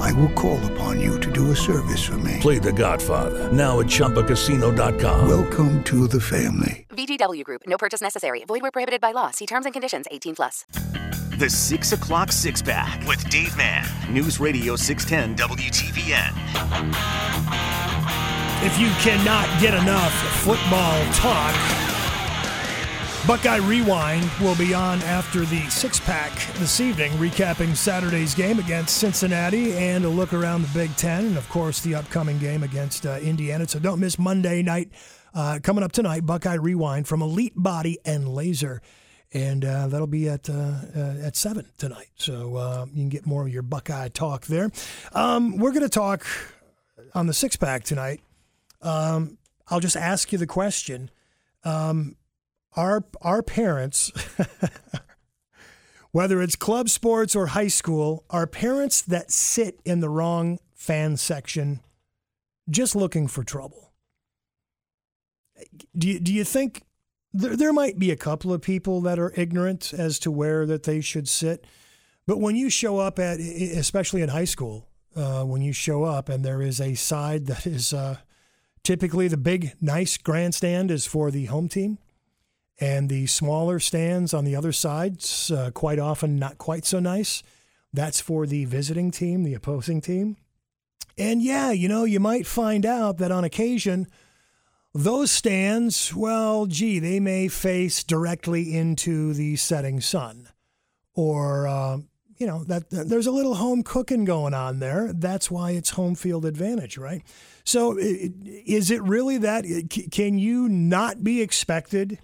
I will call upon you to do a service for me. Play The Godfather now at ChumbaCasino.com. Welcome to the family. VGW Group. No purchase necessary. Void where prohibited by law. See terms and conditions. 18 plus. The Six O'Clock Six Pack with Dave Mann. News Radio 610 WTVN. If you cannot get enough football talk, Buckeye Rewind will be on after the six pack this evening, recapping Saturday's game against Cincinnati and a look around the Big Ten, and of course the upcoming game against uh, Indiana. So don't miss Monday night. Uh, coming up tonight, Buckeye Rewind from Elite Body and Laser. And uh, that'll be at uh, uh, at seven tonight, so uh, you can get more of your Buckeye talk there. Um, we're going to talk on the six pack tonight. Um, I'll just ask you the question: um, Our our parents, whether it's club sports or high school, are parents that sit in the wrong fan section, just looking for trouble. Do you, do you think there, there might be a couple of people that are ignorant as to where that they should sit? But when you show up at, especially in high school, uh, when you show up and there is a side that is uh, typically the big, nice grandstand is for the home team, and the smaller stands on the other side, uh, quite often not quite so nice. That's for the visiting team, the opposing team. And yeah, you know, you might find out that on occasion, those stands, well, gee, they may face directly into the setting sun. Or, uh, you know, that there's a little home cooking going on there. That's why it's home field advantage, right? So, is it really that? Can you not be expected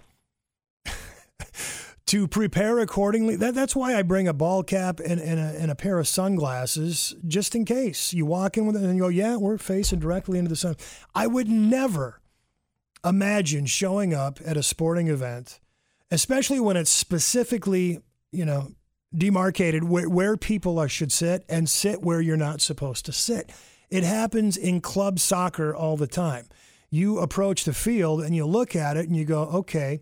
to prepare accordingly? That, that's why I bring a ball cap and, and, a, and a pair of sunglasses just in case. You walk in with it and you go, yeah, we're facing directly into the sun. I would never imagine showing up at a sporting event, especially when it's specifically, you know, demarcated where, where people are, should sit and sit where you're not supposed to sit. It happens in club soccer all the time. You approach the field and you look at it and you go, okay,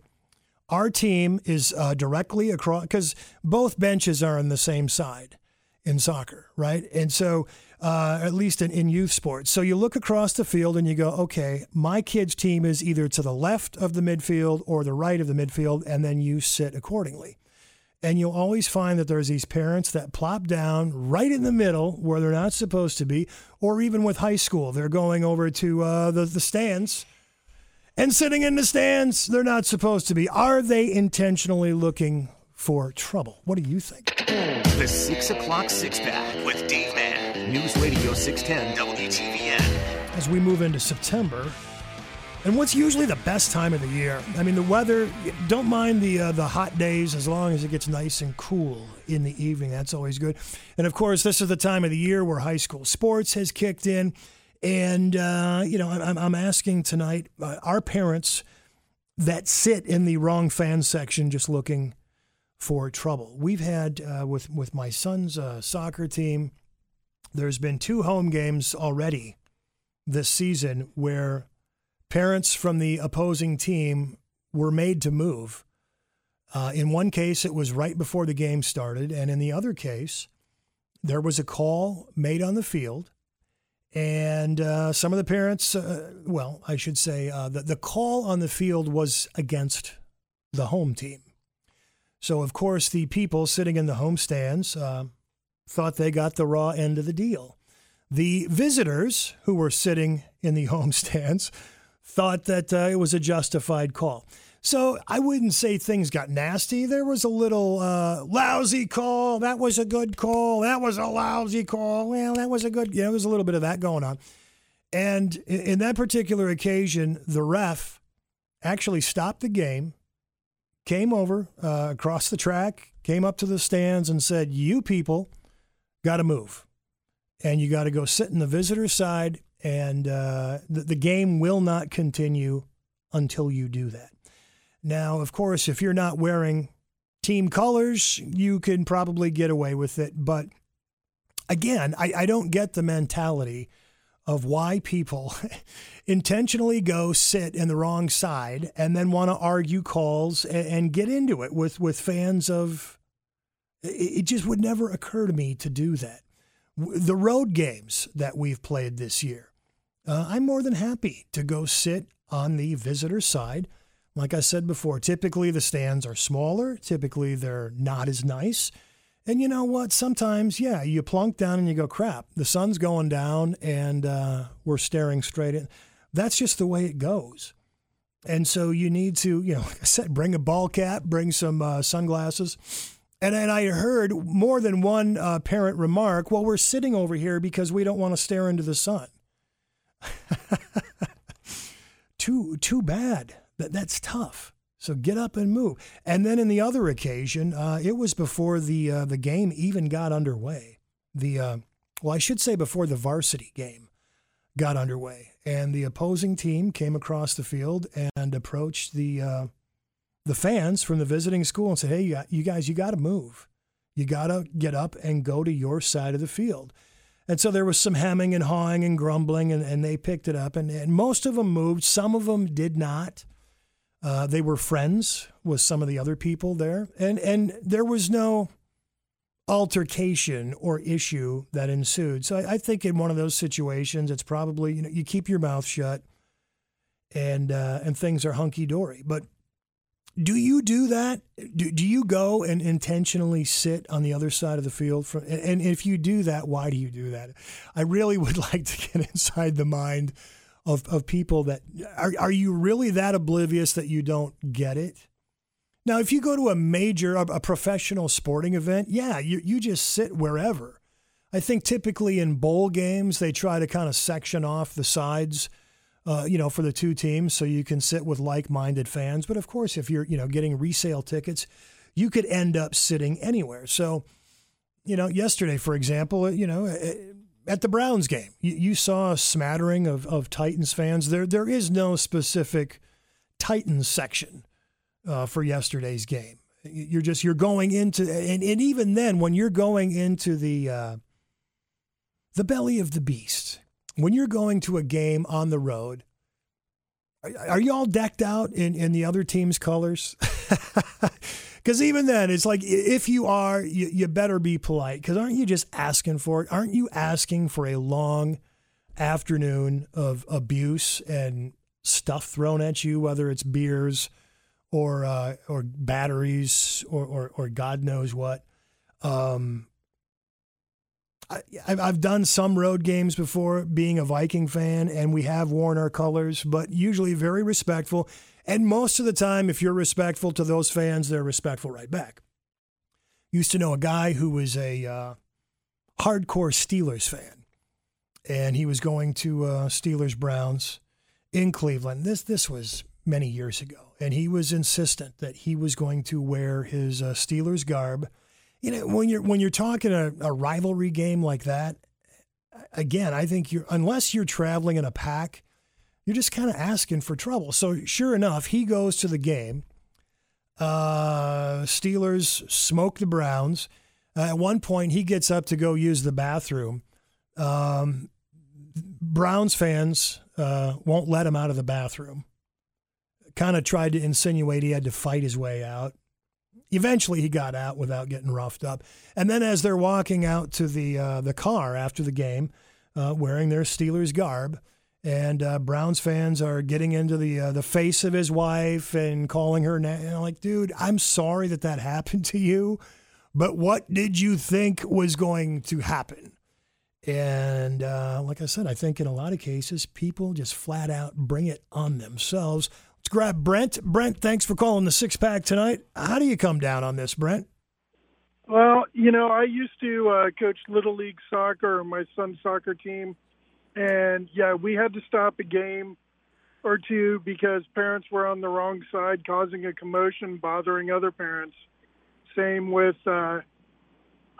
our team is uh, directly across because both benches are on the same side in soccer, right? And so, uh, at least in, in youth sports. So you look across the field and you go, okay, my kid's team is either to the left of the midfield or the right of the midfield, and then you sit accordingly. And you'll always find that there's these parents that plop down right in the middle where they're not supposed to be, or even with high school, they're going over to uh, the, the stands and sitting in the stands they're not supposed to be. Are they intentionally looking for trouble? What do you think? The Six O'Clock Six Pack with Dave Mann. News Radio 610 WTVN. as we move into September. And what's usually the best time of the year? I mean, the weather. Don't mind the uh, the hot days as long as it gets nice and cool in the evening. That's always good. And of course, this is the time of the year where high school sports has kicked in. And uh, you know, I'm, I'm asking tonight uh, our parents that sit in the wrong fan section, just looking for trouble. We've had uh, with with my son's uh, soccer team. There's been two home games already this season where parents from the opposing team were made to move. Uh, in one case, it was right before the game started, and in the other case, there was a call made on the field, and uh, some of the parents, uh, well, I should say, uh, the, the call on the field was against the home team. So, of course, the people sitting in the home stands uh, thought they got the raw end of the deal. The visitors who were sitting in the home stands thought that uh, it was a justified call. So I wouldn't say things got nasty. There was a little uh, lousy call. That was a good call. That was a lousy call. Well, that was a good. Yeah, there was a little bit of that going on. And in, that particular occasion, the ref actually stopped the game, came over uh, across the track, came up to the stands, and said, "You people got to move, and you got to go sit in the visitor side, and uh, the, the game will not continue until you do that." Now, of course, if you're not wearing team colors, you can probably get away with it. But again, I, I don't get the mentality of why people intentionally go sit in the wrong side and then want to argue calls and, and, get into it with, with fans of. It just would never occur to me to do that. The road games that we've played this year, uh, I'm more than happy to go sit on the visitor side. Like I said before, typically the stands are smaller, typically they're not as nice. And you know what? Sometimes, yeah, you plunk down and you go, crap, the sun's going down and uh, we're staring straight in. That's just the way it goes. And so you need to, you know, like I said, bring a ball cap, bring some uh, sunglasses. And, and I heard more than one uh, parent remark, well, we're sitting over here because we don't want to stare into the sun. too, too bad. That, that's tough. So get up and move. And then in the other occasion, uh, it was before the uh, the game even got underway. The uh, well, I should say before the varsity game got underway, and the opposing team came across the field and approached the uh, the fans from the visiting school and said, "Hey, you guys, you got to move. You got to get up and go to your side of the field." And so there was some hemming and hawing and grumbling, and, and they picked it up, and, and most of them moved. Some of them did not. Uh, they were friends with some of the other people there, and and there was no altercation or issue that ensued. So I, I think in one of those situations, it's probably you know you keep your mouth shut, and uh, and things are hunky dory. But do you do that? Do, do you go and intentionally sit on the other side of the field? From, and if you do that, why do you do that? I really would like to get inside the mind of, of people that are, are you really that oblivious that you don't get it? Now, if you go to a major, a, a professional sporting event, yeah, you, you just sit wherever. I think typically in bowl games, they try to kind of section off the sides, uh, you know, for the two teams so you can sit with like minded fans. But of course, if you're, you know, getting resale tickets, you could end up sitting anywhere. So, you know, yesterday, for example, you know, at the Browns game, you, you, saw a smattering of, of Titans fans. There there is no specific Titans section uh, for yesterday's game. You're just you're going into and, and even then when you're going into the uh, the belly of the beast, when you're going to a game on the road, are, are you all decked out in, in the other team's colors? Because even then, it's like if you are, you, you better be polite. Because aren't you just asking for it? Aren't you asking for a long afternoon of abuse and stuff thrown at you, whether it's beers or uh, or batteries or, or, or God knows what? Um, I, I've done some road games before, being a Viking fan, and we have worn our colors, but usually very respectful. And most of the time, if you're respectful to those fans, they're respectful right back. Used to know a guy who was a uh, hardcore Steelers fan, and he was going to uh, Steelers Browns in Cleveland. This this was many years ago, and he was insistent that he was going to wear his uh, Steelers garb. You know, when you're when you're talking a, a rivalry game like that, again, I think you're unless you're traveling in a pack you're just kind of asking for trouble. So sure enough, he goes to the game. Uh, Steelers smoke the Browns. Uh, at one point, he gets up to go use the bathroom. Um, Browns fans uh, won't let him out of the bathroom. Kind of tried to insinuate he had to fight his way out. Eventually, he got out without getting roughed up. And then, as they're walking out to the uh, the car after the game, uh, wearing their Steelers garb, and uh, Browns fans are getting into the uh, the face of his wife and calling her na- and like, dude, I'm sorry that that happened to you, but what did you think was going to happen? And uh, like I said, I think in a lot of cases, people just flat out bring it on themselves. Let's grab Brent. Brent, thanks for calling the six pack tonight. How do you come down on this, Brent? Well, you know, I used to uh, coach little league soccer, my son's soccer team and yeah, we had to stop a game or two because parents were on the wrong side, causing a commotion, bothering other parents. Same with, uh,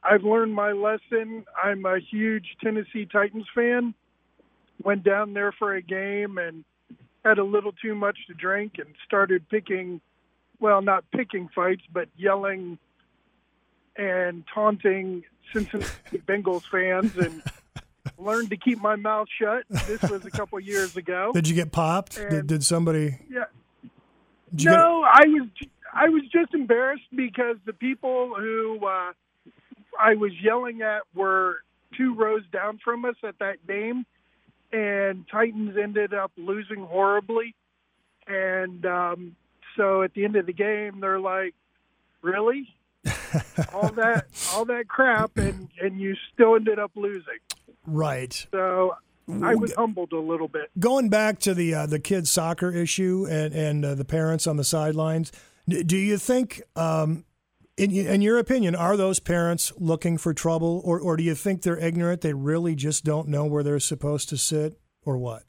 I've learned my lesson. I'm a huge Tennessee Titans fan. Went down there for a game and had a little too much to drink and started picking well, not picking fights, but yelling and taunting Cincinnati Bengals fans and learned to keep my mouth shut. This was a couple years ago. Did you get popped? Did, And- did somebody? Yeah. Did you get- I was I was just embarrassed because the people who uh, I was yelling at were two rows down from us at that game, and Titans ended up losing horribly, and um, so at the end of the game, they're like, "Really? all that all that crap, and and you still ended up losing." Right. So I was humbled a little bit. Going back to the uh, the kids soccer issue and and uh, the parents on the sidelines, do you think, um, in in your opinion, are those parents looking for trouble, or or do you think they're ignorant? They really just don't know where they're supposed to sit, or what?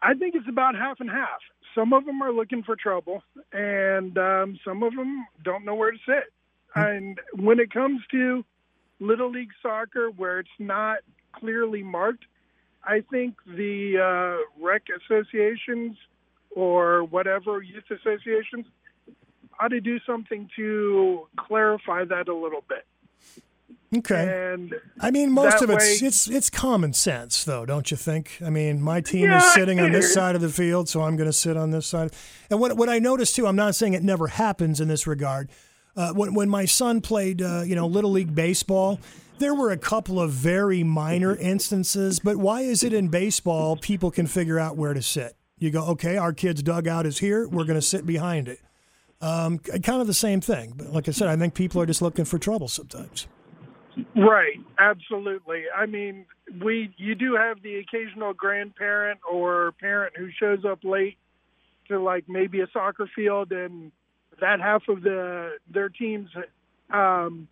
I think it's about half and half. Some of them are looking for trouble, and um, some of them don't know where to sit. And when it comes to little league soccer, where it's not clearly marked, I think the uh, rec associations or whatever youth associations ought to do something to clarify that a little bit. Okay. And I mean, most of it's way- it's it's common sense, though, don't you think? I mean, my team Yeah, is sitting on this side of the field, so I'm going to sit on this side. And what what I noticed too, I'm not saying it never happens in this regard. Uh, when when my son played, uh, you know, little league baseball, there were a couple of very minor instances. But why is it in baseball people can figure out where to sit? You go, okay, our kid's dugout is here. We're going to sit behind it. Um, kind of the same thing. But like I said, I think people are just looking for trouble sometimes. Right, absolutely. I mean, we you do have the occasional grandparent or parent who shows up late to like maybe a soccer field and that half of the their team's um,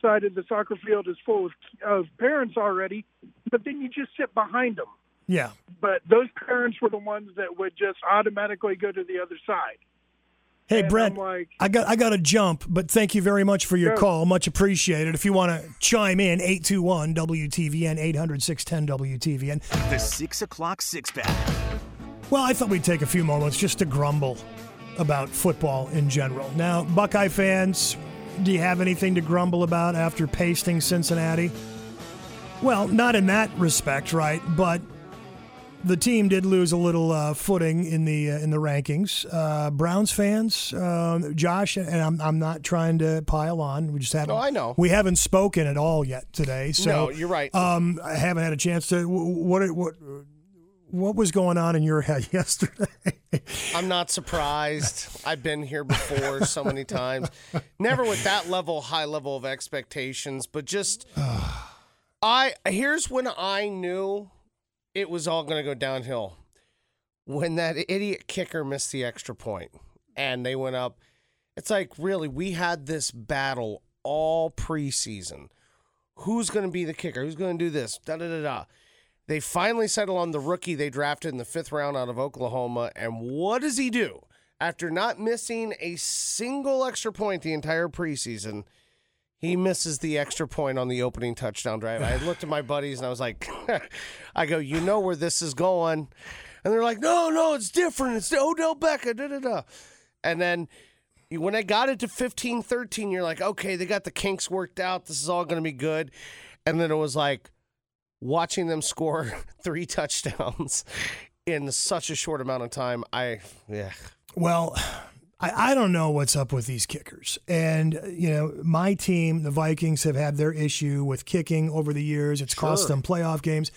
side of the soccer field is full of, of parents already, but then you just sit behind them. Yeah. But those parents were the ones that would just automatically go to the other side. Hey, And Brett, I'm like- I got I got to jump, but thank you very much for your Sure. call. Much appreciated. If you want to chime in, 821 WTVN, 800 610 WTVN. The 6 o'clock six pack. Well, I thought we'd take a few moments just to grumble about football in general. Now, Buckeye fans, do you have anything to grumble about after pasting Cincinnati? Well, not in that respect, right? But the team did lose a little uh, footing in the uh, in the rankings. Uh, Browns fans, uh, Josh, and I'm, I'm not trying to pile on. We just haven't. No, I know. We haven't spoken at all yet today. So No, you're right. Um, I haven't had a chance to. wh- What what what was going on in your head yesterday? I'm not surprised. I've been here before so many times. Never with that level, high level of expectations, but just I here's when I knew it was all going to go downhill. When that idiot kicker missed the extra point and they went up. It's like, really, we had this battle all preseason. Who's going to be the kicker? Who's going to do this? Da da da da. They finally settle on the rookie they drafted in the fifth round out of Oklahoma. And what does he do? After not missing a single extra point the entire preseason, he misses the extra point on the opening touchdown drive. I looked at my buddies and I was like, I go, you know where this is going. And they're like, no, no, it's different. It's Odell Beckham. Da, da, da. And then when I got it to 15 13, you're like, okay, they got the kinks worked out. This is all going to be good. And then it was like, watching them score three touchdowns in such a short amount of time, I yeah. Well, I, I don't know what's up with these kickers. And, uh, you know, my team, the Vikings, have had their issue with kicking over the years. It's cost Sure. them playoff games.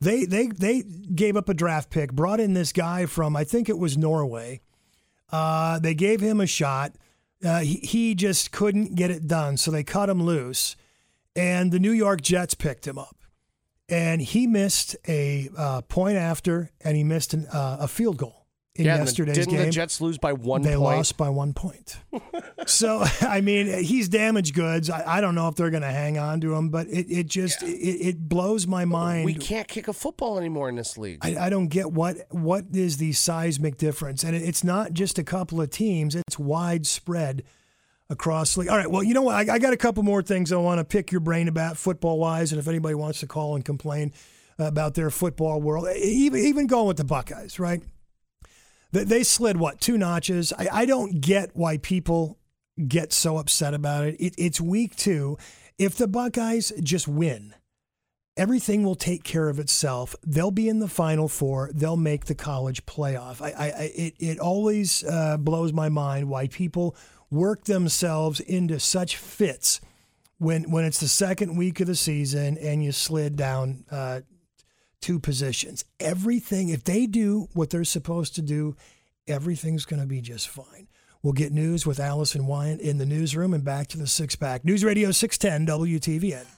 They, they, they gave up a draft pick, brought in this guy from, I think it was Norway. Uh, they gave him a shot. Uh, he, he just couldn't get it done. So they cut him loose. And the New York Jets picked him up. And he missed a uh, point after, and he missed an, uh, a field goal in yeah, yesterday's didn't game the Jets lose by one point. they point? lost by one point. so I mean, he's damaged goods. I, I don't know if they're going to hang on to him, but it, it just it, it blows my mind. We can't kick a football anymore in this league. I, I don't get what what is the seismic difference, and it, it's not just a couple of teams; it's widespread across league. All right, well, you know what? I, I got a couple more things I want to pick your brain about football wise, and if anybody wants to call and complain about their football world, even even going with the Buckeyes, right? They, they slid what two notches. I, I don't get why people get so upset about it. it. It's week two. If the Buckeyes just win, everything will take care of itself. They'll be in the Final Four. They'll make the college playoff. I, I it, it always uh, blows my mind why people work themselves into such fits when when it's the second week of the season and you slid down uh, two positions. Everything, if they do what they're supposed to do, everything's going to be just fine. We'll get news with Allison Wyant in the newsroom and back to the six pack. News Radio 610 WTVN.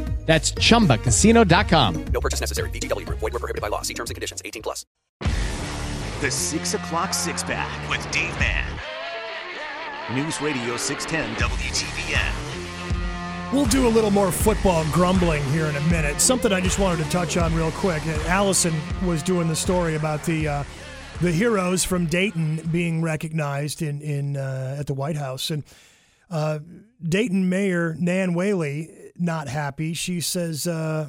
That's chumbacasino.com. No purchase necessary. VGW Group. Void were prohibited by law. See terms and conditions. 18 plus. The 6 o'clock six pack with Dave Mann. News Radio 610 WTVN. We'll do a little more football grumbling here in a minute. Something I just wanted to touch on real quick. Allison was doing the story about the uh, the heroes from Dayton being recognized in in uh, at the White House, and uh, Dayton Mayor Nan Whaley not happy. She says uh,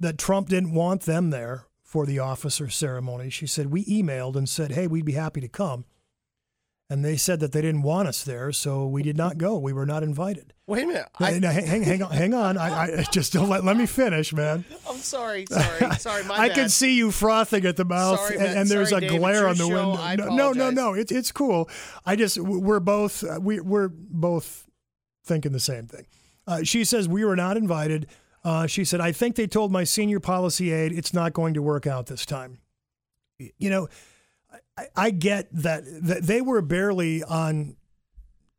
that Trump didn't want them there for the officer ceremony. She said, We emailed and said, hey, we'd be happy to come. And they said that they didn't want us there, so we did not go. We were not invited. Wait a minute. I, hang, hang, hang on, hang on. I, I just don't let, let me finish, man. I'm sorry, sorry, sorry. My I bad. can see you frothing at the mouth, Sorry, and, and there's Sorry, a Dave. glare on the show. window. No, no, no, no. It's it's cool. I just we're both we we're both thinking the same thing. Uh, she says we were not invited. Uh, she said I think they told my senior policy aide it's not going to work out this time. You know, I, I get that, that they were barely on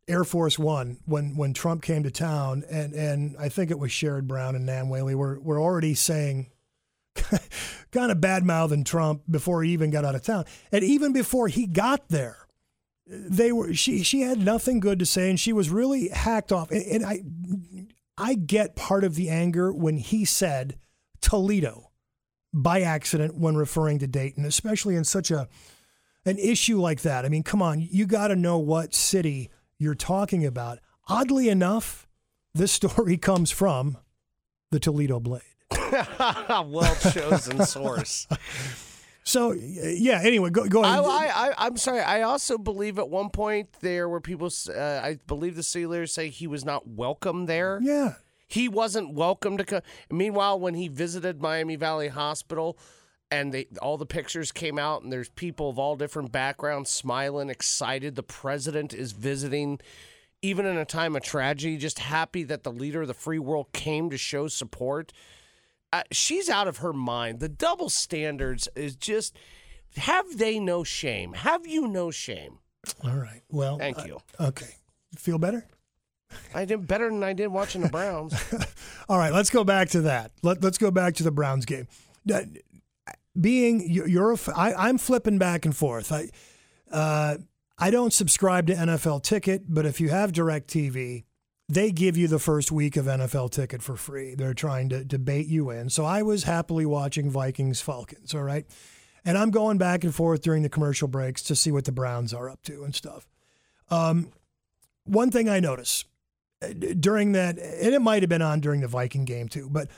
Air Force One when when Trump came to town, and and I think it was Sherrod Brown and Nan Whaley were were already saying kind of bad mouthing Trump before he even got out of town, and even before he got there, they were she she had nothing good to say, and she was really hacked off. And, and I I get part of the anger when he said Toledo by accident when referring to Dayton, especially in such a an issue like that. I mean, come on, you got to know what city you're talking about. Oddly enough, this story comes from the Toledo Blade. well chosen source. So yeah. Anyway, go go ahead. I, I, I'm sorry. I also believe at one point there were people. Uh, I believe the Steelers say he was not welcome there. yeah. He wasn't welcome to come. Meanwhile, when he visited Miami Valley Hospital, and they all the pictures came out, and there's people of all different backgrounds smiling, excited. The president is visiting, even in a time of tragedy, just happy that the leader of the free world came to show support. Uh, she's out of her mind. The double standards is just. Have they no shame? Have you no shame? All right. Well, Thank uh, you. okay. Feel better? I did better than I did watching the Browns. All right, let's go back to that. Let, let's go back to the Browns game. Uh, Being you- you're, a I, I'm flipping back and forth. I, uh, I don't subscribe to NFL Ticket, but if you have DirecTV, they give you the first week of NFL Ticket for free. They're trying to, to bait you in. So I was happily watching Vikings Falcons. All right, and I'm going back and forth during the commercial breaks to see what the Browns are up to and stuff. Um, one thing I notice uh, during that, and it might have been on during the Viking game too, but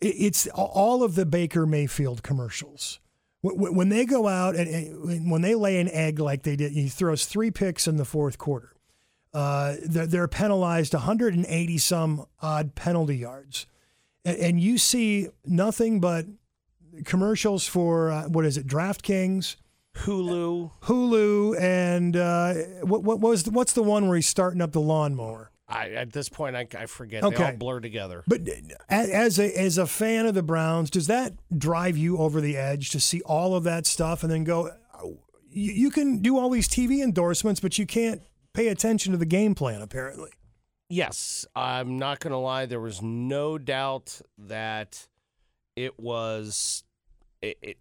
it's all of the Baker Mayfield commercials. Wh- wh- When they go out and when they lay an egg like they did, he throws three picks in the fourth quarter. Uh, they're, they're penalized 180 some odd penalty yards, and, and you see nothing but commercials for uh, what is it, DraftKings, Hulu. Hulu, and uh, what, what was the, what's the one where he's starting up the lawnmower? I at this point I, I forget. They Okay. all blur together. But as a as a fan of the Browns, does that drive you over the edge to see all of that stuff and then go? You, you can do all these TV endorsements, but you can't pay attention to the game plan. Apparently, Yes, I'm not going to lie. There was no doubt that it was. It, it,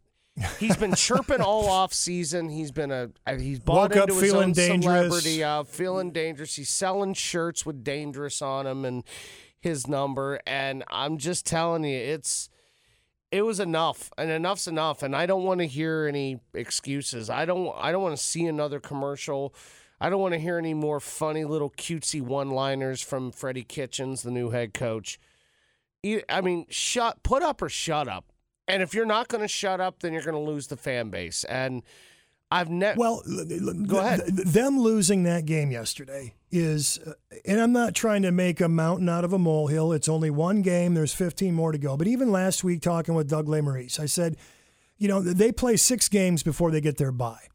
He's been chirping all off season. He's been a uh, he's bought Woke up into his feeling own dangerous. celebrity, uh, feeling dangerous. He's selling shirts with dangerous on them and his number. And I'm just telling you, it's it was enough, and enough's enough. And I don't want to hear any excuses. I don't I don't want to see another commercial. I don't want to hear any more funny little cutesy one-liners from Freddie Kitchens, the new head coach. I mean, shut, put up or shut up. And if you're not going to shut up, then you're going to lose the fan base. And I've never. Well, Go ahead. th- th- them losing that game yesterday is, uh, and I'm not trying to make a mountain out of a molehill. It's only one game. There's 15 more to go. But even last week, talking with Doug Maurice, I said, you know, they play six games before they get their bye.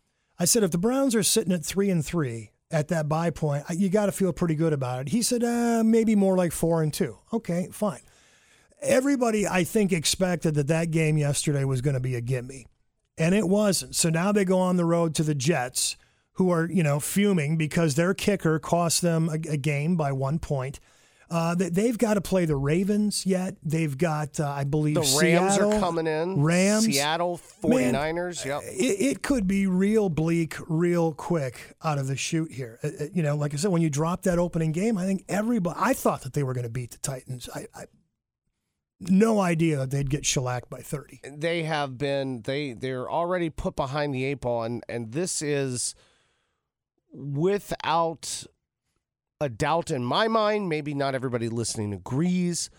I said, if the Browns are sitting at three and three at that bye point, you got to feel pretty good about it. He said, uh, maybe more like four and two. Okay, fine. Everybody, I think, expected that that game yesterday was going to be a gimme and it wasn't. So now they go on the road to the Jets, who are you know fuming because their kicker cost them a, a game by one point. Uh, they, they've got to play the Ravens yet. They've got, uh, I believe, the Rams Seattle, are coming in. Rams, Seattle Man, 49ers. yep. It, it could be real bleak, real quick out of the chute here. Uh, uh, you know, like I said, when you drop that opening game, I think everybody. I thought that they were going to beat the Titans. I, I no idea that they'd get shellacked by thirty. they have been they they're already put behind the eight ball and and this is without a doubt in my mind maybe not everybody listening agrees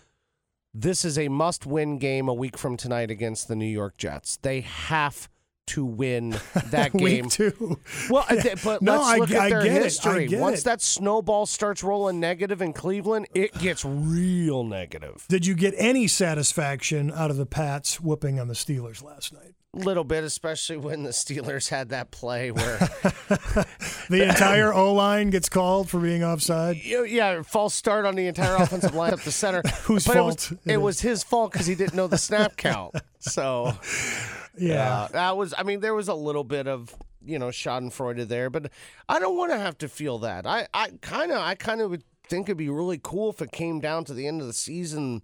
this is a must win game a week from tonight against the New York Jets they have to win that game two. well, uh, I thi- but No, let's look I at their get it. I history. Once it. that snowball starts rolling negative in Cleveland, it gets real negative. Did you get any satisfaction out of the Pats whooping on the Steelers last night? Little bit, especially when the Steelers had that play where, The entire O line gets called for being offside. yeah, false start on the entire offensive line up the center. Whose but fault It was, it was his fault because he didn't know the snap count. So Yeah. uh, that was. I mean, there was a little bit of you know Schadenfreude there, but I don't want to have to feel that. I, I kind of, I kind of would think it'd be really cool if it came down to the end of the season.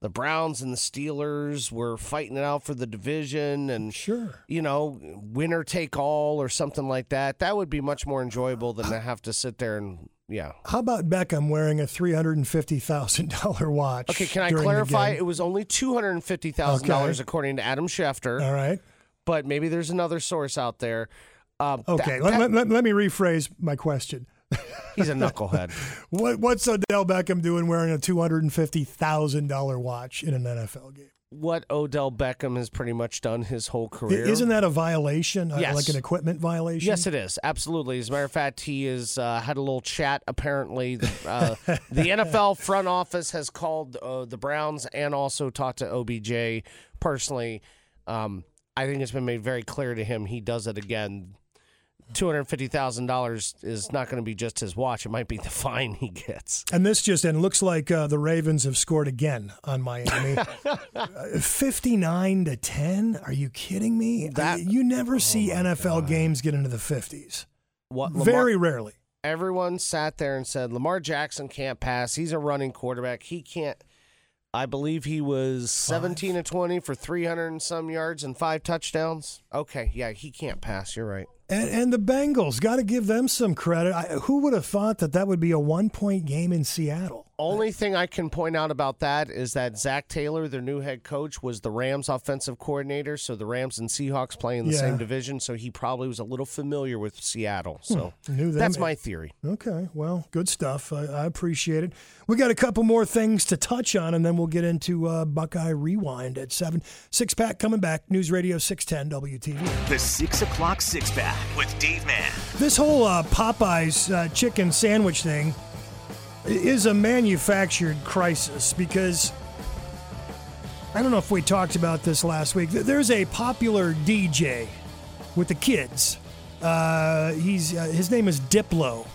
The Browns and the Steelers were fighting it out for the division, and Sure. you know, winner take all or something like that. That would be much more enjoyable than to have to sit there and yeah. How about Beckham wearing a three hundred and fifty thousand dollar watch? Okay, can I clarify? It was only two hundred and fifty thousand dollars according to Adam Schefter, All right. but maybe there's another source out there. Um, that- Okay. let, that- let- let- let me rephrase my question. He's a knucklehead. What, what's Odell Beckham doing wearing a two hundred and fifty thousand dollar watch in an NFL game? what Odell Beckham has pretty much done his whole career. Isn't that a violation? Uh, Yes. like an equipment violation? Yes, it is absolutely. As a matter of fact, he has uh, had a little chat. Apparently, the, uh, the NFL front office has called uh, the Browns and also talked to OBJ personally. Um, I think it's been made very clear to him he does it again. Two hundred fifty thousand dollars is not going to be just his watch; it might be the fine he gets. And this just and looks like uh, the Ravens have scored again on Miami. Uh, Fifty-nine to ten. Are you kidding me? That- I- you never see NFL games get into the fifties. What Lamar- Very rarely. everyone sat there and said Lamar Jackson can't pass. He's a running quarterback. He can't. I believe he was 17 to 20 for 300 and some yards and five touchdowns. Okay, yeah, he can't pass. You're right. And, and the Bengals got to give them some credit. I, who would have thought that that would be a one-point game in Seattle? Only thing I can point out about that is that Zac Taylor, their new head coach, was the Rams offensive coordinator. So the Rams and Seahawks play in the Yeah. same division. So he probably was a little familiar with Seattle. So Knew that's my theory. Okay, well, good stuff. I, I appreciate it. We got a couple more things to touch on, and then we'll get into uh, Buckeye Rewind at seven. Six pack coming back. News Radio six ten WTV. The 6 o'clock six pack with Dave Mann. This whole uh, Popeyes uh, chicken sandwich thing is a manufactured crisis because I don't know if we talked about this last week. There's a popular DJ with the kids. Uh, he's uh, his name is Diplo.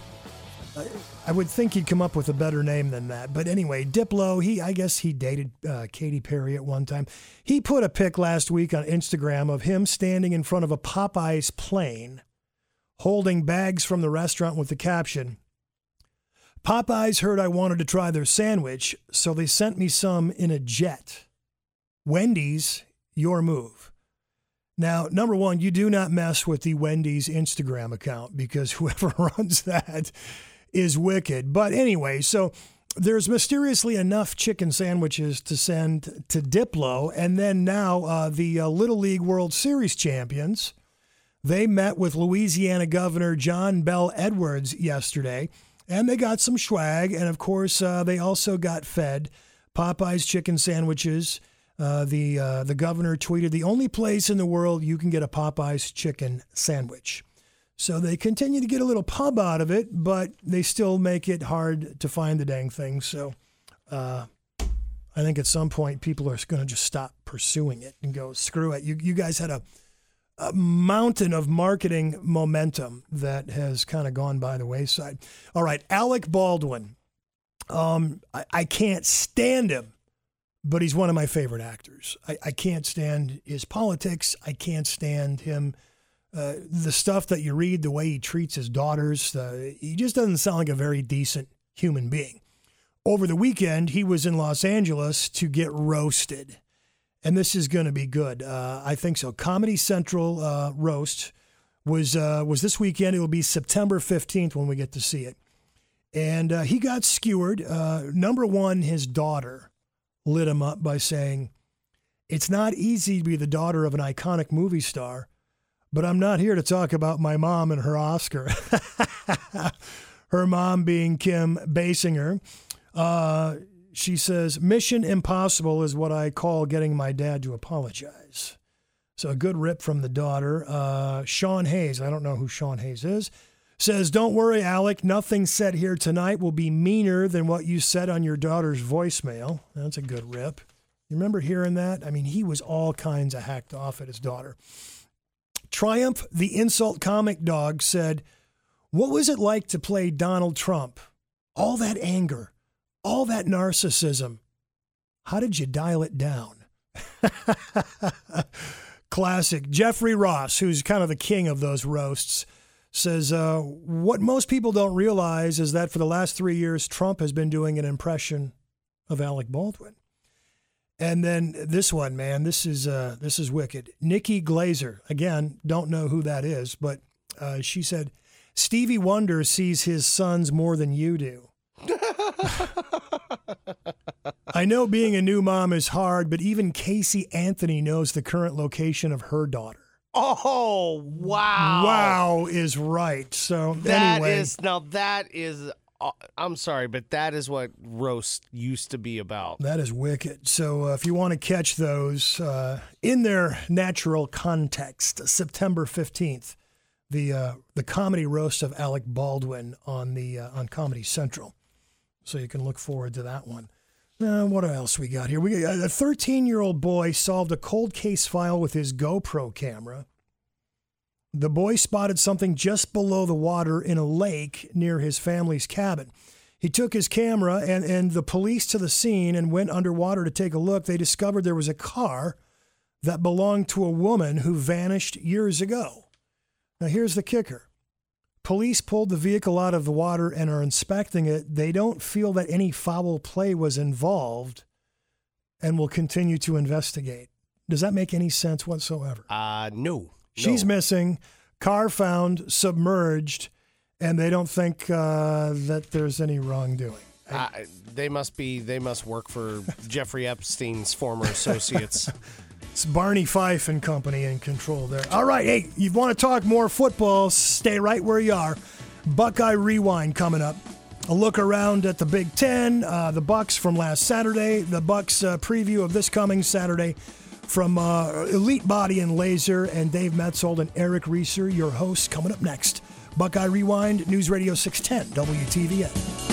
I- I would think he'd come up with a better name than that. But anyway, Diplo, he I guess he dated uh, Katy Perry at one time. He put a pic last week on Instagram of him standing in front of a Popeyes plane holding bags from the restaurant with the caption Popeyes heard I wanted to try their sandwich, so they sent me some in a jet. Wendy's, your move. Now, number one, you do not mess with the Wendy's Instagram account because whoever runs that is wicked. But anyway, so there's mysteriously enough chicken sandwiches to send to Diplo. And then now uh, the uh, Little League World Series champions, they met with Louisiana Governor John Bell Edwards yesterday. And they got some swag. And of course, uh, they also got fed Popeye's chicken sandwiches. Uh, the uh, the governor tweeted the only place in the world you can get a Popeye's chicken sandwich. So they continue to get a little pub out of it, but they still make it hard to find the dang thing. So uh, I think at some point people are going to just stop pursuing it and go screw it. You you guys had a a mountain of marketing momentum that has kind of gone by the wayside. All right, Alec Baldwin. Um, I, I can't stand him but he's one of my favorite actors. I, I can't stand his politics. I can't stand him. Uh, the stuff that you read, the way he treats his daughters, uh, he just doesn't sound like a very decent human being. Over the weekend, he was in Los Angeles to get roasted. And this is going to be good. Uh, I think so. Comedy Central uh, roast was uh, was this weekend. It will be September 15th when we get to see it. And uh, he got skewered. number one, his daughter lit him up by saying, It's not easy to be the daughter of an iconic movie star, but I'm not here to talk about my mom and her Oscar. her mom being Kim Basinger. She says, Mission impossible is what I call getting my dad to apologize. So a good rip from the daughter. Uh, Sean Hayes, I don't know who Sean Hayes is, says, Don't worry, Alec. Nothing said here tonight will be meaner than what you said on your daughter's voicemail. That's a good rip. You remember hearing that? I mean, he was all kinds of hacked off at his daughter. Triumph, the insult comic dog, said, What was it like to play Donald Trump? All that anger, all that narcissism. How did you dial it down? Classic. Jeffrey Ross, who's kind of the king of those roasts, says uh, what most people don't realize is that for the last three years, Trump has been doing an impression of Alec Baldwin. And then this one, man, this is uh, this is wicked. Nikki Glazer, again, don't know who that is, but uh, she said Stevie Wonder sees his sons more than you do. I know being a new mom is hard, but even Casey Anthony knows the current location of her daughter. Oh wow! Wow is right. So That anyway, is now that is. Uh, I'm sorry, but that is what roast used to be about. that is wicked. So uh, if you want to catch those uh, in their natural context, September fifteenth, the uh, the comedy roast of Alec Baldwin on the uh, on Comedy Central. So you can look forward to that one. Uh, what else we got here? We got a 13 year old boy solved a cold case file with his GoPro camera. The boy spotted something just below the water in a lake near his family's cabin. He took his camera and, and the police to the scene and went underwater to take a look. They discovered there was a car that belonged to a woman who vanished years ago. Now, here's the kicker Police pulled the vehicle out of the water and are inspecting it. They don't feel that any foul play was involved and will continue to investigate. Does that make any sense whatsoever? Uh no. She's no. missing, car found, submerged, and they don't think uh, that there's any wrongdoing. Uh, they must be. They must work for Jeffrey Epstein's former associates. It's Barney Fife and company in control there. All right, hey, you want to talk more football? Stay right where you are. Buckeye Rewind coming up. A look around at the Big Ten, uh, the Bucks from last Saturday, the Bucks uh, preview of this coming Saturday from uh, Elite Body and Laser, and Dave Metzold and Eric Reeser, your hosts, coming up next. Buckeye Rewind, News Radio 610, WTVN.